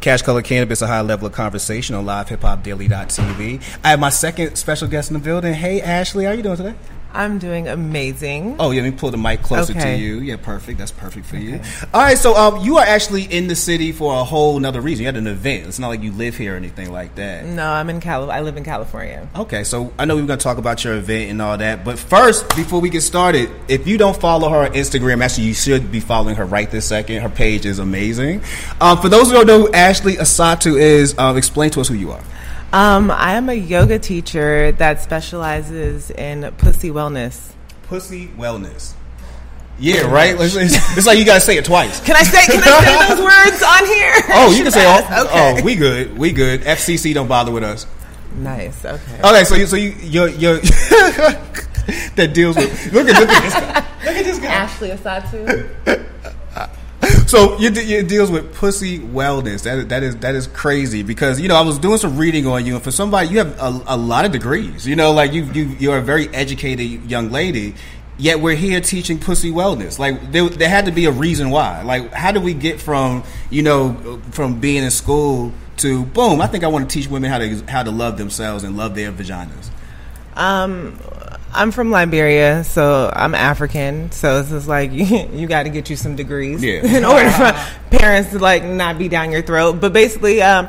Cash Color Cannabis, a high level of conversation on livehiphopdaily.tv. I have my second special guest in the building. Hey, Ashley, how are you doing today? I'm doing amazing. Oh, yeah, let me pull the mic closer Okay. to you. Yeah, perfect. That's perfect for you. All right, so um, you are actually in the city for a whole nother reason. You had an event. It's not like you live here or anything like that. No, I'm in Cal. I live in California. Okay, so I know we are going to talk about your event and all that, but first, before we get started, if you don't follow her on Instagram, actually, you should be following her right this second. Her page is amazing. Um, for those who don't know who Ashley Asatu is, um, explain to us who you are. Um, I am a yoga teacher that specializes in pussy wellness. Pussy Wellness. Yeah, right. It's, it's, it's like you gotta say it twice. Can I say? Can I say those words on here? Oh, you can say, oh, Okay. oh, we good, we good. FCC don't bother with us. Nice. Okay. Okay, so you, so you, you're, you're that deals with. Look at, look at this guy. Look at this guy. Ashley Asatu. So it deals with pussy wellness. That that is that is crazy because you know I was doing some reading on you, and for somebody you have a, a lot of degrees. You know, like you you you're a very educated young lady. Yet we're here teaching pussy wellness. Like there, there had to be a reason why. Like how do we get from you know from being in school to boom? I think I want to teach women how to how to love themselves and love their vaginas. Um, I'm from Liberia, so I'm African. So it's just like you, you got to get you some degrees Yeah. in order for parents to like not be down your throat. But basically, um,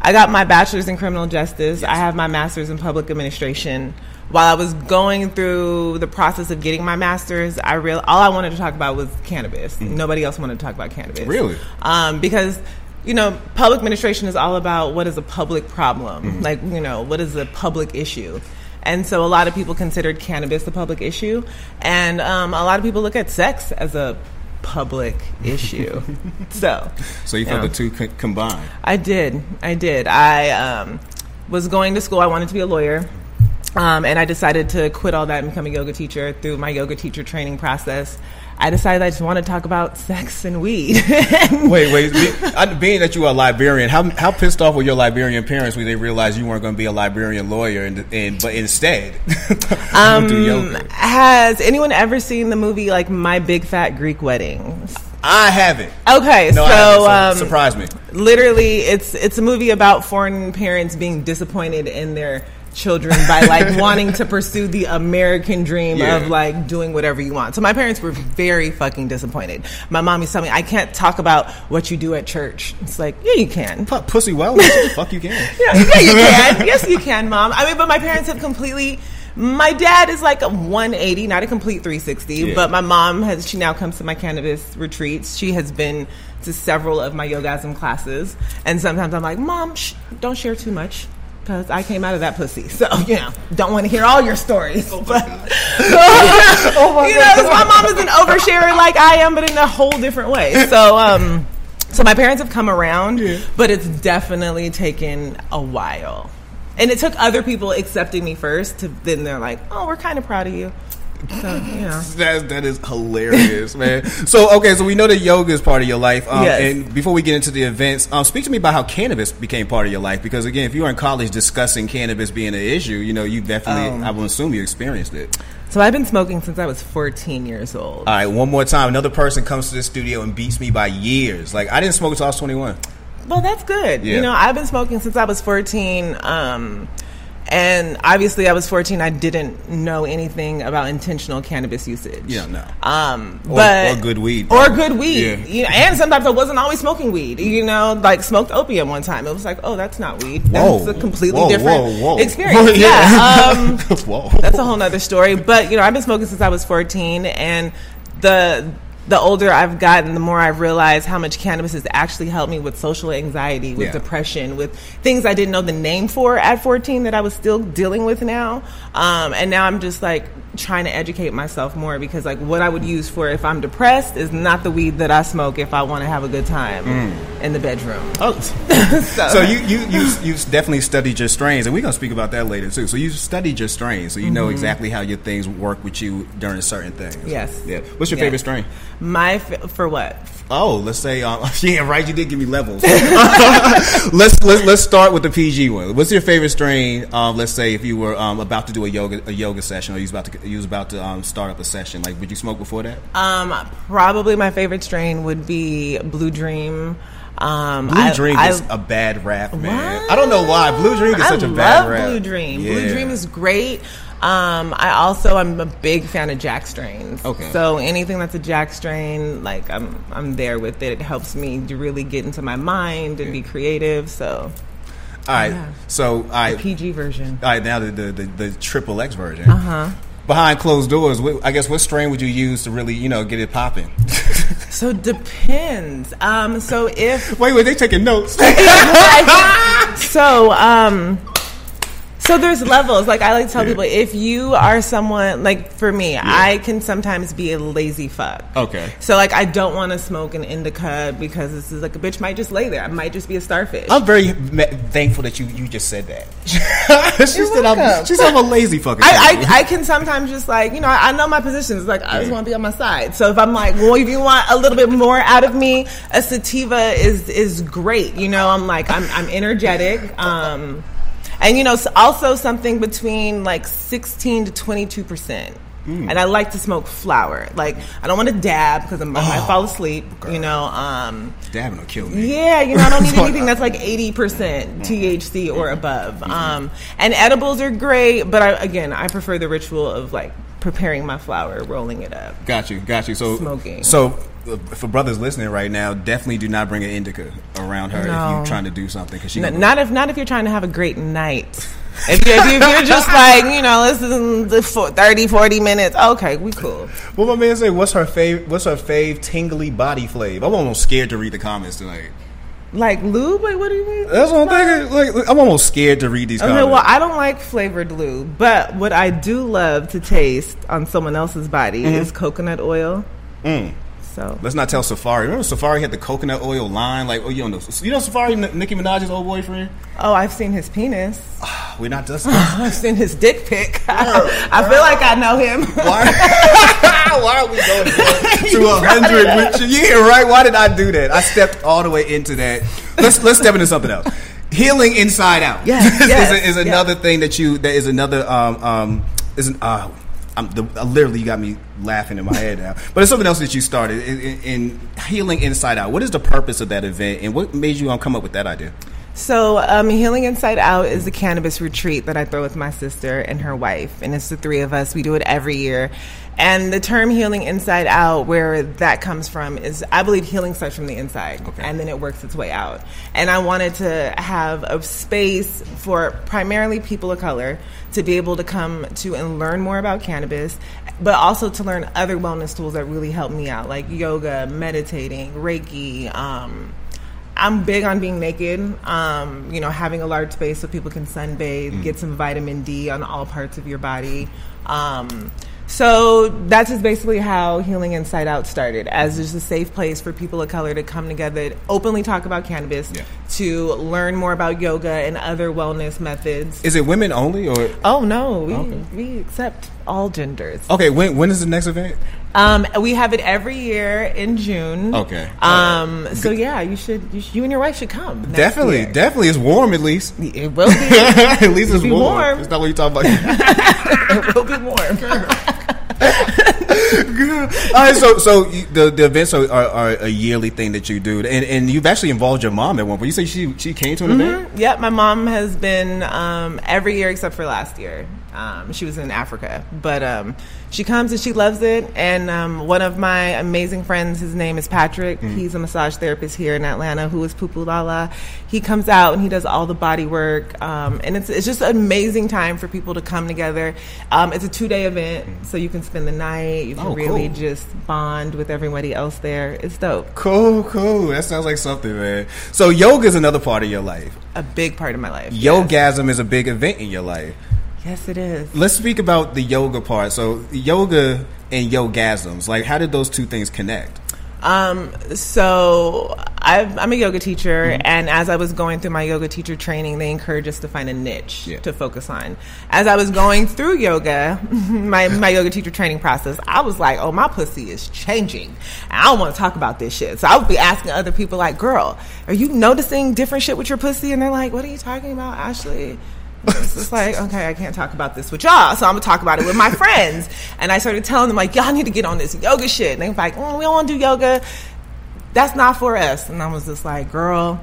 I got my bachelor's in criminal justice. I have my master's in public administration. While I was going through the process of getting my master's, I real all I wanted to talk about was cannabis. Nobody else wanted to talk about cannabis. Really? Um, because you know, public administration is all about what is a public problem, like you know, what is a public issue. And so a lot of people considered cannabis a public issue, and um, a lot of people look at sex as a public issue. so, So you felt Yeah. the two co- combined. I did. I did. I um, was going to school. I wanted to be a lawyer. Um, and I decided to quit all that and become a yoga teacher through my yoga teacher training process. I decided I just want to talk about sex and weed. Wait, wait. Being that you are a Liberian, how how pissed off were your Liberian parents when they realized you weren't going to be a Liberian lawyer, and, and but instead, um? Has anyone ever seen the movie like My Big Fat Greek Wedding? I haven't. Okay, No, so, I haven't. So um, surprise me. literally it's it's a movie about foreign parents being disappointed in their children by like wanting to pursue the American dream Yeah. of like doing whatever you want. So my parents were very fucking disappointed. My mom used to tell me I can't talk about what you do at church. It's like, yeah, you can. Pu- Pussy wellness. Fuck you can. Yeah, yeah, you can. Yes, you can, mom. I mean, but my parents have completely. My dad is like a 180, not a complete 360. Yeah. But my mom has. She now comes to my cannabis retreats. She has been to several of my yogasm classes, and sometimes I'm like, Mom, shh, don't share too much. Because I came out of that pussy, so you know, don't want to hear all your stories. but Oh you know, 'cause my mom is an oversharer like I am, but in a whole different way. So, um, so my parents have come around, but it's definitely taken a while. And it took other people accepting me first to then they're like, "Oh, we're kind of proud of you." So, know. That, that is hilarious, man. So, okay, so we know that yoga is part of your life. Um, Yes. And before we get into the events, um, speak to me about how cannabis became part of your life. Because, again, if you were in college discussing cannabis being an issue, you know, you definitely, Um, I would assume you experienced it. So I've been smoking since I was 14 years old. All right, one more time. Another person comes to the studio and beats me by years. Like, I didn't smoke until I was 21. Well, that's good. Yeah. You know, I've been smoking since I was 14. Um, and obviously, I was 14. I didn't know anything about intentional cannabis usage. You don't. Um, Or- but or good weed, or good weed. Yeah. You know, and sometimes I wasn't always smoking weed. You know, like smoked opium one time. It was like, oh, that's not weed. That's Whoa. a completely Whoa, different whoa, whoa. experience. Yeah. yeah. Um, Whoa. that's a whole nother story. But you know, I've been smoking since I was 14, and the the older I've gotten, the more I've realized how much cannabis has actually helped me with social anxiety, with Yeah. depression, with things I didn't know the name for at 14 that I was still dealing with now. Um, and now I'm just like trying to educate myself more because like what I would use for if I'm depressed is not the weed that I smoke if I want to have a good time in the bedroom. Oh. so you, you you you definitely studied your strains, and we're gonna speak about that later too. So you studied your strains, so you know exactly how your things work with you during certain things. Mm-hmm. Yes. Yeah. What's your Yeah. favorite strain? My f- for what? Oh, let's say, um, yeah, right. You did give me levels. let's let's let's start with the PG one. What's your favorite strain? Um, let's say if you were um, about to do a yoga a yoga session, or you was about to you was about to um, start up a session. Like, would you smoke before that? Um, probably my favorite strain would be Blue Dream. Um, Blue I- Dream I- is a bad rap, man. What? I don't know why. Blue Dream is I such a love bad rap. Blue Dream. Yeah. Blue Dream is great. Um, I also I'm a big fan of Jack strains. Okay. So anything that's a Jack strain, like I'm I'm there with it. It helps me to really get into my mind and be creative. So All right. Yeah. So, all right. PG version. All right, now the the the, the triple X version. Uh Uh-huh. huh. Behind closed doors, what, I guess what strain would you use to really, you know, get it popping? So depends. Um, so if wait, wait, they taking notes. so um so there's levels. Like i like to tell people if you are someone like for me i can sometimes be a lazy fuck. Okay. so like i don't want to smoke an indica because this is like a bitch might just lay there. I might just be a starfish. I'm very ma- thankful that you you just said that. she You're said I'm, she said I'm a lazy fucker. I, I, I can sometimes just like you know I know my positions like I just want to be on my side. So if I'm like well if you want a little bit more out of me a sativa is is great. You know I'm like I'm I'm energetic. Um and you know also something between like 16 to 22 percent and I like to smoke flower like I don't want to dab because I might fall asleep you know um Dabbing will kill me. yeah, you know, I don't need anything that's like 80% THC or above. Um, and edibles are great, but I, again, I prefer the ritual of like preparing my flower, rolling it up. Got you, got you. So Smoking. So for brothers listening right now, definitely do not bring an indica around her if you're trying to do something because she. Not if not if you're trying to have a great night. If you're, if you're just like, you know, listen to for 30, 40 minutes, okay, we cool. What my man say? What's her fave? What's her fave tingly body flavor? I'm almost scared to read the comments tonight. Like lube? Wait, what do you mean? That's what I'm thinking. Like, like, I'm almost scared to read these Okay, comments. well, I don't like flavored lube, but what I do love to taste on someone else's body Mm-hmm. is coconut oil. Mm. So Let's not tell Safaree. Remember Safaree had the coconut oil line? Like, oh, you don't know. You know Safaree, Nicki Minaj's old boyfriend? Oh, I've seen his penis. We're not just. I've seen his dick pic. I feel like I know him. Why? Why are we going to a hundred? Yeah, right. Why did I do that? I stepped all the way into that. Let's let's step into something else. Healing inside out. Yes, is, yes, is yes. another thing that you. That is another. Um. Um. Is an. Uh, the, uh, literally you got me laughing in my head now. But it's something else that you started in, in, in healing inside out. What is the purpose of that event, and what made you come up with that idea? So, um, Healing Inside Out is the cannabis retreat that I throw with my sister and her wife, and it's the three of us. We do it every year. And the term healing inside out, where that comes from, is I believe healing starts from the inside Okay. and then it works its way out. And I wanted to have a space for primarily people of color to be able to come to and learn more about cannabis, but also to learn other wellness tools that really help me out, like yoga, meditating, Reiki, um, I'm big on being naked. Um, you know, having a large space so people can sunbathe, get some vitamin D on all parts of your body. Um, so that's just basically how Healing Inside Out started, as mm-hmm. just a safe place for people of color to come together, openly talk about cannabis, Yeah. to learn more about yoga and other wellness methods. Is it women only, or Oh no, we, Okay. we accept all genders. okay? When when is the next event? Um, we have it every year in June. Okay. Um, so yeah, you should, you, should, you and your wife should come. next Definitely, year. definitely. It's warm at least. It will be. at least it's be warm. warm. It's not what you're talking about. it will be warm. All right, so so you- the the events are, are, are a yearly thing that you do, and and you've actually involved your mom at one point. You say she she came to an event. Yep, my mom has been um, every year except for last year. Um, she was in Africa, but um, she comes and she loves it. And um, one of my amazing friends, his name is Patrick. He's a massage therapist here in Atlanta who is Pupu Lala. He comes out and he does all the body work, um, and it's it's just an amazing time for people to come together. Um, it's a two day event, so you can spend the night. You can Oh, really cool. just bond with everybody else there. It's dope. Cool, cool. That sounds like something, man. So yoga is another part of your life. A big part of my life. yes. Yogasm is a big event in your life. Yes, it is. Let's speak about the yoga part. So yoga and yogasms, like how did those two things connect? Um, so I've, I'm a yoga teacher, and as I was going through my yoga teacher training, they encouraged us to find a niche Yeah. to focus on. As I was going through yoga, my, my yoga teacher training process, I was like, oh, my pussy is changing. I don't want to talk about this shit. So I would be asking other people, like, girl, are you noticing different shit with your pussy? And they're like, what are you talking about, Ashley? It's just like, okay, I can't talk about this with y'all, so I'm gonna talk about it with my friends. And I started telling them, like, y'all need to get on this yoga shit. And they're like, mm, we don't wanna do yoga. that's not for us. And I was just like, girl,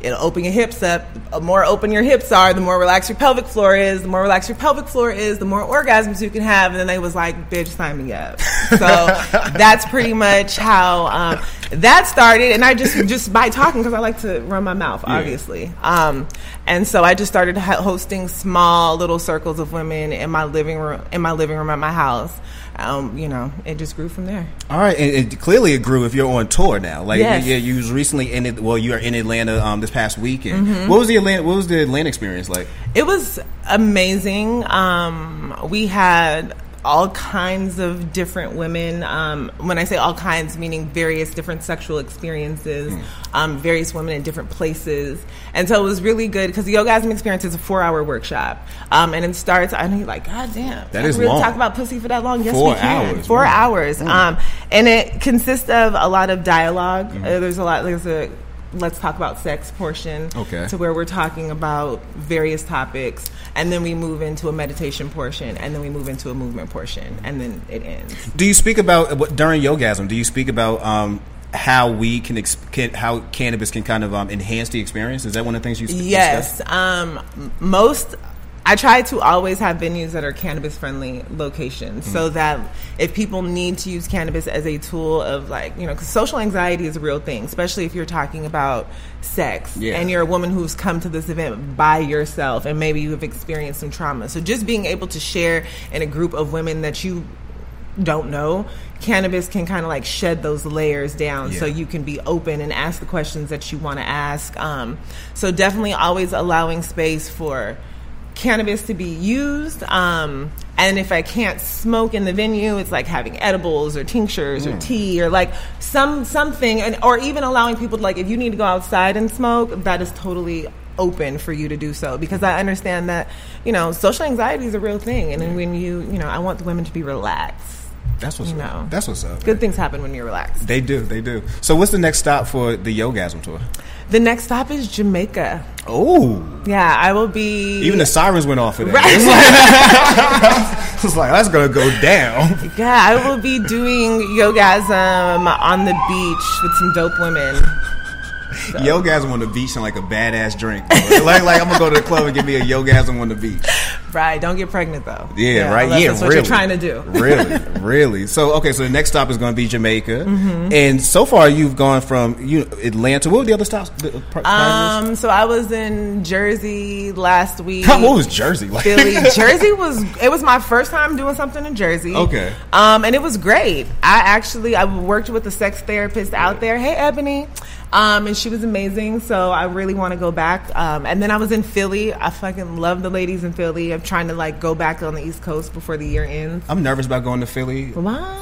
it'll open your hips up. The more open your hips are, the more relaxed your pelvic floor is. The more relaxed your pelvic floor is, the more orgasms you can have. And then they was like, bitch, sign me up. So that's pretty much how um, that started. And I just, just by talking, because I like to run my mouth, obviously. Um, and so I just started hosting small little circles of women in my living room, in my living room at my house. Um, you know, it just grew from there. All right, and, and clearly it grew if you're on tour now. Like, Yes. yeah, you was recently in it. Well, you are in Atlanta um, this past weekend. Mm-hmm. What was the Atlanta? What was the Atlanta experience like? It was amazing. Um, we had all kinds of different women. Um, when I say all kinds, meaning various different sexual experiences, um, various women in different places. And so it was really good because the Yogasm experience is a four hour workshop. Um, and it starts, I know you're like, God damn. That is really long. talk about pussy for that long? Yes, Four we can. hours, Four wow. hours. Um, and it consists of a lot of dialog Mm-hmm. Uh, there's a lot, there's a, let's talk about sex portion Okay. to where we're talking about various topics and then we move into a meditation portion and then we move into a movement portion and then it ends Do you speak about during yogasm? Do you speak about um, how we can, ex- can how cannabis can kind of um, enhance the experience? Is that one of the things you yes um, most i try to always have venues that are cannabis friendly locations so Mm-hmm. that if people need to use cannabis as a tool of like you know because social anxiety is a real thing especially if you're talking about sex Yeah. and you're a woman who's come to this event by yourself and maybe you have experienced some trauma so just being able to share in a group of women that you don't know, cannabis can kind of like shed those layers down so you can be open and ask the questions that you want to ask. Um, so definitely always allowing space for cannabis to be used. Um, and if I can't smoke in the venue, it's like having edibles or tinctures or tea or like some something, and or even allowing people to like if you need to go outside and smoke, that is totally open for you to do so because I understand that you know social anxiety is a real thing, and then when you you know I want the women to be relaxed. That's what's You up. know. That's what's up. Good things happen when you're relaxed. They do. They do. So, what's the next stop for the Yogasm tour? The next stop is Jamaica. Oh, Yeah, I will be. even the sirens went off of that. Right. It's like that's gonna go down. Yeah, I will be doing yogasm on the beach with some dope women. Yogasm on the beach and like a badass drink. like, like I'm gonna go to the club and get me a yogasm on the beach. Right, don't get pregnant though. Yeah, right. unless Yeah, that's what really. you're trying to do. really, really. So, okay, so the next stop is going to be Jamaica, Mm-hmm. and so far you've gone from you Atlanta. What were the other stops? The, uh, Um, so I was in Jersey last week. what was Jersey like? Philly, Jersey was it was my first time doing something in Jersey. Okay. Um, and it was great. I actually I worked with a sex therapist out there. Hey, Ebony. Um, and she was amazing. So I really want to go back. Um, and then I was in Philly. I fucking love the ladies in Philly. I'm trying to like go back on the East Coast before the year ends. I'm nervous about going to Philly. Why?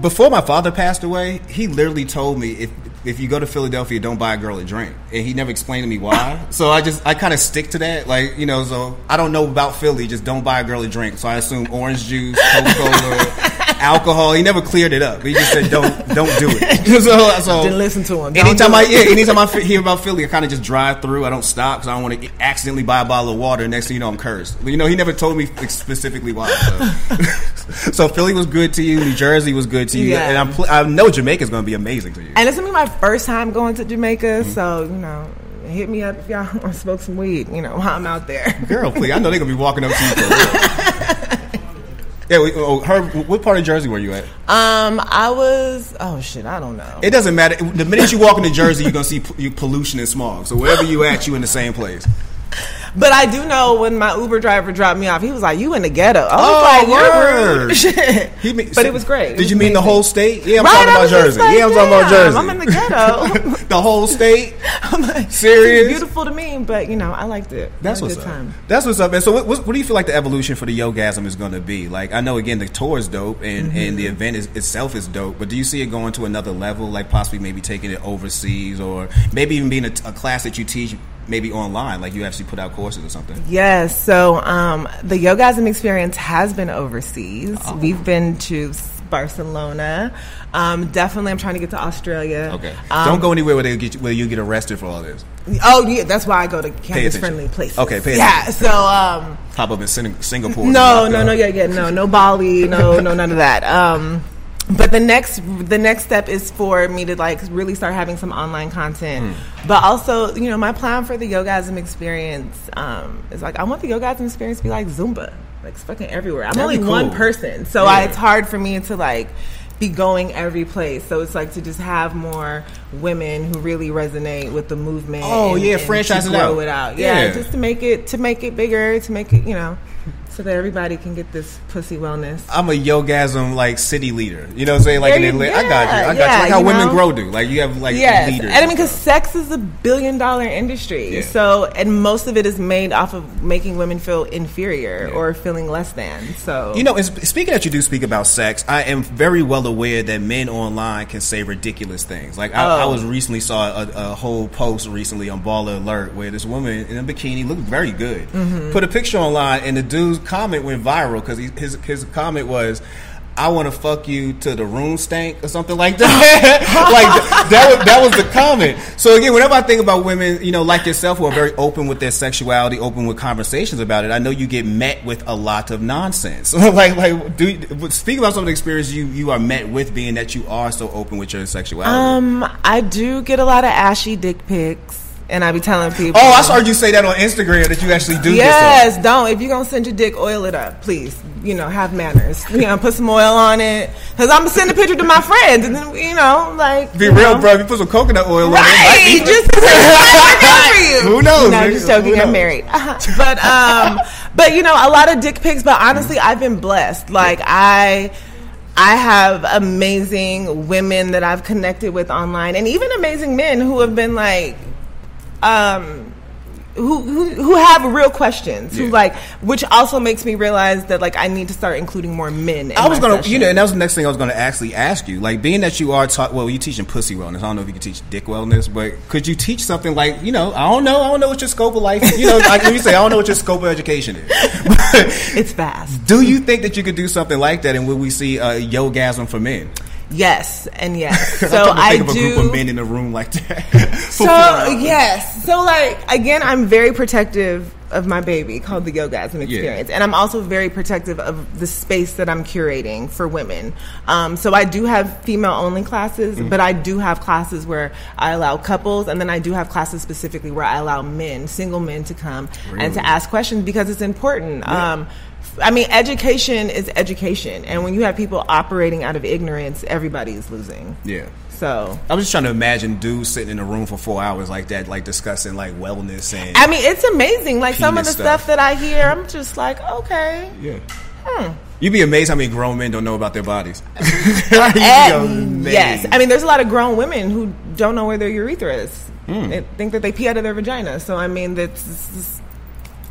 Before my father passed away, he literally told me if if you go to Philadelphia, don't buy a girl a drink, and he never explained to me why. so I just I kind of stick to that, like you know. So I don't know about Philly, just don't buy a girl a drink. So I assume orange juice, Coca Cola, alcohol. He never cleared it up. He just said don't don't do it. so, so Didn't listen to him. Don't Anytime I yeah, anytime I hear about Philly, I kind of just drive through. I don't stop because I don't want to accidentally buy a bottle of water. Next thing you know, I'm cursed. But, you know, he never told me specifically why. So. so Philly was good to you. New Jersey was good to you, Yeah. and I'm pl- I know Jamaica's going to be amazing to you. And it's gonna be my first time going to Jamaica, Mm-hmm. so you know, hit me up if y'all want to smoke some weed. You know, while I'm out there. Girl, please, I know they're going to be walking up to you for real. Yeah, we, oh, her. What part of Jersey were you at? Um, I was. Oh shit, I don't know. It doesn't matter. The minute you walk into Jersey, you're gonna see p- you pollution and smog. So wherever you at, you in the same place. But I do know when my Uber driver dropped me off, he was like, "You in the ghetto?" I was Oh, like, word. "You're rude." He mean- but it was great. It Did was you mean the whole state? Yeah, I'm Right, talking about Jersey. like, yeah, I'm talking about Jersey. I'm in the ghetto. the whole state. I'm like, Serious? Beautiful to me, but you know, I liked it. That's what's good up. time. That's what's up. And so, what, what, what do you feel like the evolution for the Yogasm is going to be? Like, I know again the tour is dope, and, Mm-hmm. and the event is, itself is dope. But do you see it going to another level? Like possibly maybe taking it overseas, or maybe even being a, a class that you teach maybe online, like you actually put out courses or something. Yes. So um, the Yogasm experience has been overseas. Oh. We've been to Barcelona. Um, definitely, I'm trying to get to Australia. Okay. Um, Don't go anywhere where they get you, where you get arrested for all this. Oh, yeah. That's why I go to attention. cannabis-friendly places. Okay, pay Yeah. So. Um, Pop up in Sing- Singapore. no, no, no, yeah, yeah, no, no Bali, no, no, none of that. Um, but the next the next step is for me to like really start having some online content Hmm. but also you know my plan for the yogasm experience um, is like i want the yogasm experience to be like zumba like it's fucking everywhere i'm That'd only be one person so Yeah. I, it's hard for me to like be going every place so it's like to just have more women who really resonate with the movement Oh, yeah, to franchise it out. it out yeah, Yeah. just to make it to make it bigger to make it you know so that everybody can get this pussy wellness I'm a yogasm like city leader. You know what I'm saying? Like in Atlanta. I got you. I got yeah, you. Like how you women know? grow do. Like you have like Yes, leaders. and I mean, because sex is a billion dollar industry. Yeah. So, and most of it is made off of making women feel inferior Yeah. or feeling less than. So, You know, and speaking that you do speak about sex, I am very well aware that men online can say ridiculous things. Like I, I Oh. was recently saw a, a whole post recently on Baller Alert where this woman in a bikini looked very good, Mm-hmm. put a picture online, and the dude's comment went viral because his his comment was. I want to fuck you to the room stank or something like that. like that was that was the comment. So again, whenever I think about women, you know, like yourself, who are very open with their sexuality, open with conversations about it, I know you get met with a lot of nonsense. like like do you- speak about some of the experience you you are met with, being that you are so open with your sexuality. um, I do get a lot of ashy dick pics, and I be telling people. oh, I saw you say that on Instagram that you actually do. Yes, don't. If you're gonna send your dick, oil it up, please. You know, have manners. You know, put some oil on it. Cause I'm gonna send a picture to my friends, and then you know, like Be real, know. bro. If you put some coconut oil on it, Right, might be- just for you. Who knows, No, just joking. I'm married, but um, but you know, a lot of dick pics. But honestly, I've been blessed. Like I. I have amazing women that I've connected with online, and even amazing men who have been like, um, who who, who have real questions. Who like, which also makes me realize that like I need to start including more men. In I was gonna, sessions. you know, and that was the next thing I was gonna actually ask you. Like, being that you are taught, well, you teaching pussy wellness. I don't know if you can teach dick wellness, but could you teach something like, you know, I don't know, I don't know what your scope of life, you know, like when you say, I don't know what your scope of education is. it's fast. do you think that you could do something like that, and will we see a yogasm for men? Yes, and yes. So I think of a do. group of men in a room like that. So yes, so like again, I'm very protective of my baby called the Yogasm Experience, and I'm also very protective of the space that I'm curating for women. Um, so I do have female only classes, Mm-hmm. but I do have classes where I allow couples, and then I do have classes specifically where I allow men, single men, to come and to ask questions because it's important. Um, I mean, education is education, and when you have people operating out of ignorance, everybody is losing. yeah. So I was just trying to imagine dudes sitting in a room for four hours like that, like discussing like wellness and I mean, it's amazing. Like some of the stuff. stuff. that I hear, I'm just like, okay. yeah. Hmm. You'd be amazed how many grown men don't know about their bodies. Amazed. yes, I mean, there's a lot of grown women who don't know where their urethra is. Hmm. They think that they pee out of their vagina. So I mean, that's-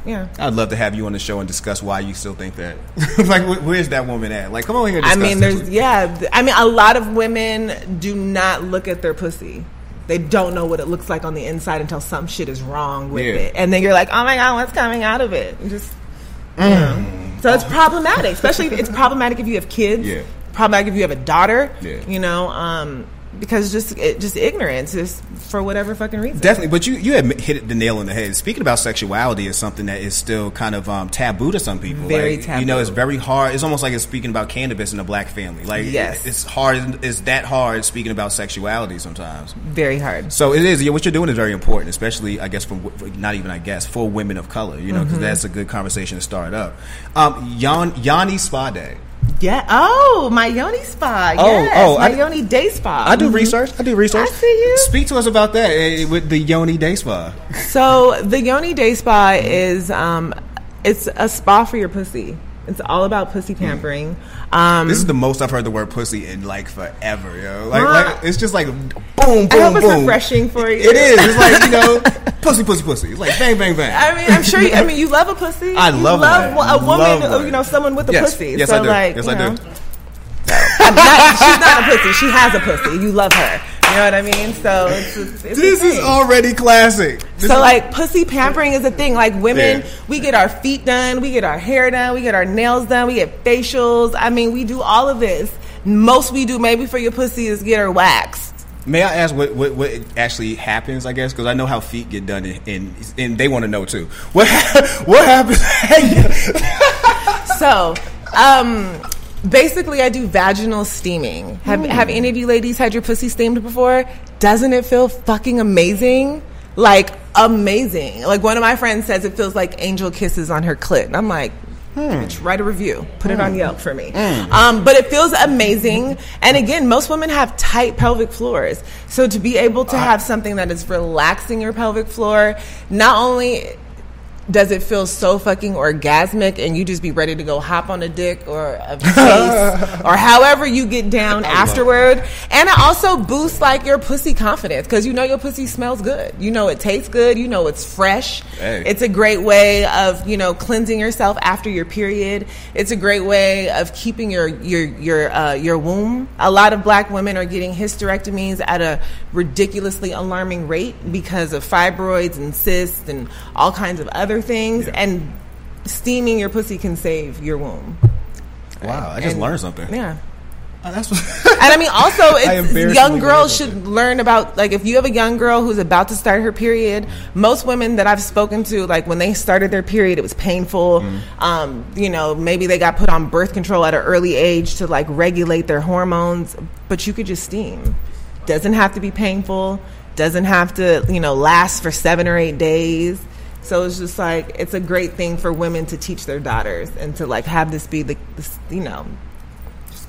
yeah. I'd love to have you on the show and discuss why you still think that. like, where's that woman at? Like, come on here. And I mean, there's with- yeah. I mean, a lot of women do not look at their pussy. They don't know what it looks like on the inside until some shit is wrong with Yeah. it, and then you're like, oh my god, what's coming out of it? And just Mm. know. so it's problematic. Especially it's problematic if you have kids. Yeah. Problematic if you have a daughter. Yeah. You know, um, because just it, just ignorance is for whatever fucking reason. Definitely, but you you had hit the nail on the head. Speaking about sexuality is something that is still kind of um, taboo to some people. Very like, You know, it's very hard. It's almost like it's speaking about cannabis in a black family. Like, Yes. it's hard. It's that hard speaking about sexuality sometimes. Very hard. So it is. Yeah, what you're doing is very important, especially I guess for not even I guess for women of color. You know, because Mm-hmm. that's a good conversation to start up. Um, Yan, Yanni Spa Day. Yeah. Oh, my yoni spa. Oh, yes, oh, my I- yoni day spa. I do Mhm. research. I do research. I see you. Speak to us about that eh, with the Yoni Day Spa. So the Yoni Day Spa is um, it's a spa for your pussy. It's all about pussy pampering. Um, This is the most I've heard the word pussy in like forever, yo. Like, Huh? like it's just like boom, boom, I hope it's refreshing for you. It is. It's like you know, pussy, pussy, pussy. It's like bang, bang, bang. I mean, I'm sure. You, I mean, you love a pussy. I You love love one. a woman. Love one. You know, someone with a yes, pussy. yes, so I do. Like, yes, I know, do. I'm not, she's not a pussy. She has a pussy. You love her. You know what I mean? So it's, it's, it's a This is already classic. This So like pussy pampering is a thing. Like women, Yeah. we get our feet done, we get our hair done, we get our nails done, we get facials. I mean, we do all of this. Most we do maybe for your pussy is get her waxed. May I ask what, what, what actually happens? I guess because I know how feet get done, and and, and they want to know too. What what happens? So, um, Basically, I do vaginal steaming. Have Have any of you ladies had your pussy steamed before? Doesn't it feel fucking amazing? Like amazing. Like one of my friends says, it feels like angel kisses on her clit. And I'm like. Hmm. Bitch, write a review. Put it on hmm. Yelp for me. Hmm. Um, but it feels amazing. And again, most women have tight pelvic floors. So to be able to uh, have something that is relaxing your pelvic floor, not only does it feel so fucking orgasmic and you just be ready to go hop on a dick or a face or however you get down afterward? And it also boosts like your pussy confidence because you know your pussy smells good. You know it tastes good. You know it's fresh. Hey. it's a great way of you know cleansing yourself after your period. It's a great way of keeping your your your uh, your womb. A lot of black women are getting hysterectomies at a ridiculously alarming rate because of fibroids and cysts and all kinds of other things Yeah. and steaming your pussy can save your womb Wow, I just And- learned something. yeah Oh, that's what, and I mean, also, I it's, embarrassingly young girls should learn about like if you have a young girl who's about to start her period. Most women that I've spoken to, like when they started their period, it was painful. Mm-hmm. Um, you know, maybe they got put on birth control at an early age to like regulate their hormones. But you could just steam. Doesn't have to be painful. Doesn't have to you know last for seven or eight days. So it's just like it's a great thing for women to teach their daughters and to like have this be the this, you know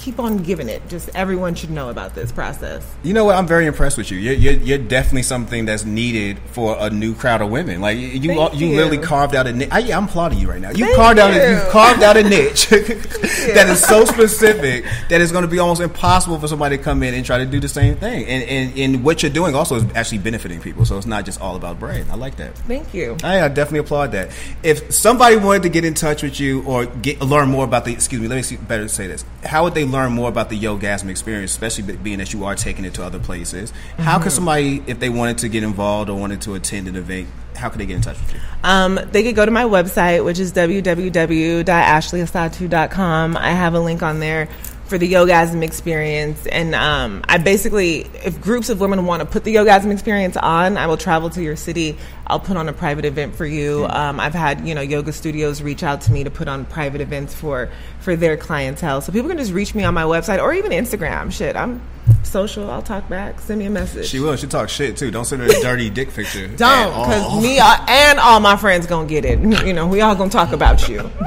keep on giving it. Just everyone should know about this process. You know what? I'm very impressed with you. You're, you're, you're definitely something that's needed for a new crowd of women. Like you, you, you you. literally carved out a niche. I, I'm applauding you right now. You Thank carved out, a, you carved out a niche that is so specific that it's going to be almost impossible for somebody to come in and try to do the same thing. And, and, and what you're doing also is actually benefiting people. So it's not just all about brain. I like that. Thank you. I, I definitely applaud that. If somebody wanted to get in touch with you or get learn more about the excuse me, let me see, better say this. How would they learn more about the Yogasm experience, especially being that you are taking it to other places? How Mm-hmm. could somebody, if they wanted to get involved or wanted to attend an event, how could they get in touch with you? Um, they could go to my website, which is www.ashleyasatu.com. I have a link on there for the Yogasm experience. And um, I basically, if groups of women want to put the Yogasm experience on, I will travel to your city. I'll put on a private event for you. Um, I've had, you know, yoga studios reach out to me to put on private events for, for their clientele. So people can just reach me on my website or even Instagram. Shit, I'm social. I'll talk back. Send me a message. She will. She talk shit too. Don't send her a dirty dick picture. Don't, because me uh, and all my friends gonna get it. You know, we all gonna talk about you.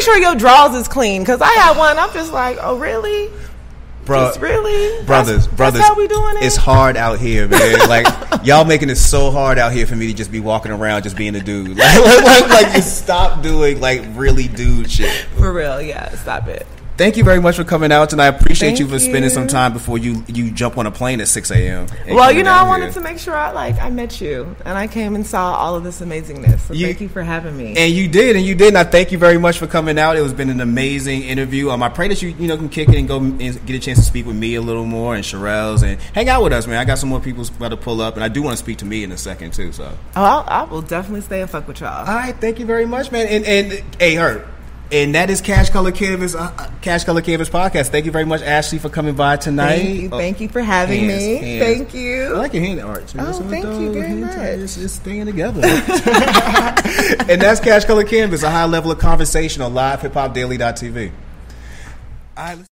make sure your drawers is clean, because I had one. I'm just like, oh really? Bro, Just really? brothers, That's- brothers. That's how we doing it? It's hard out here, man. Like y'all making it so hard out here for me to just be walking around, just being a dude. Like, like, like, like, just stop doing like really dude shit. for real. Yeah, stop it. Thank you very much for coming out tonight. I appreciate Thank you for spending some time before you you jump on a plane at six a.m. Well, you know, I wanted here. to make sure I like I met you, and I came and saw all of this amazingness. So You- thank you for having me. And you did, and you did. And I thank you very much for coming out. It was been an amazing interview. Um, I pray that you you know can kick it and go and get a chance to speak with me a little more and Sherelle's and hang out with us, man. I got some more people about to pull up, and I do want to speak to me in a second too. So, oh, I'll, I will definitely stay and fuck with y'all. all right, thank you very much, man. And and hey, her. And that is Cash Color Cannabis, uh, uh, Cash Color Cannabis podcast. Thank you very much, Ashley, for coming by tonight. Thank you, Oh, thank you for having hands, me. hands. Thank you. I like your hand art. Oh, what thank you very much. is- It's staying together. and that's Cash Color Cannabis, a high level of conversation on livehip-hopdaily.tv. All right, let's-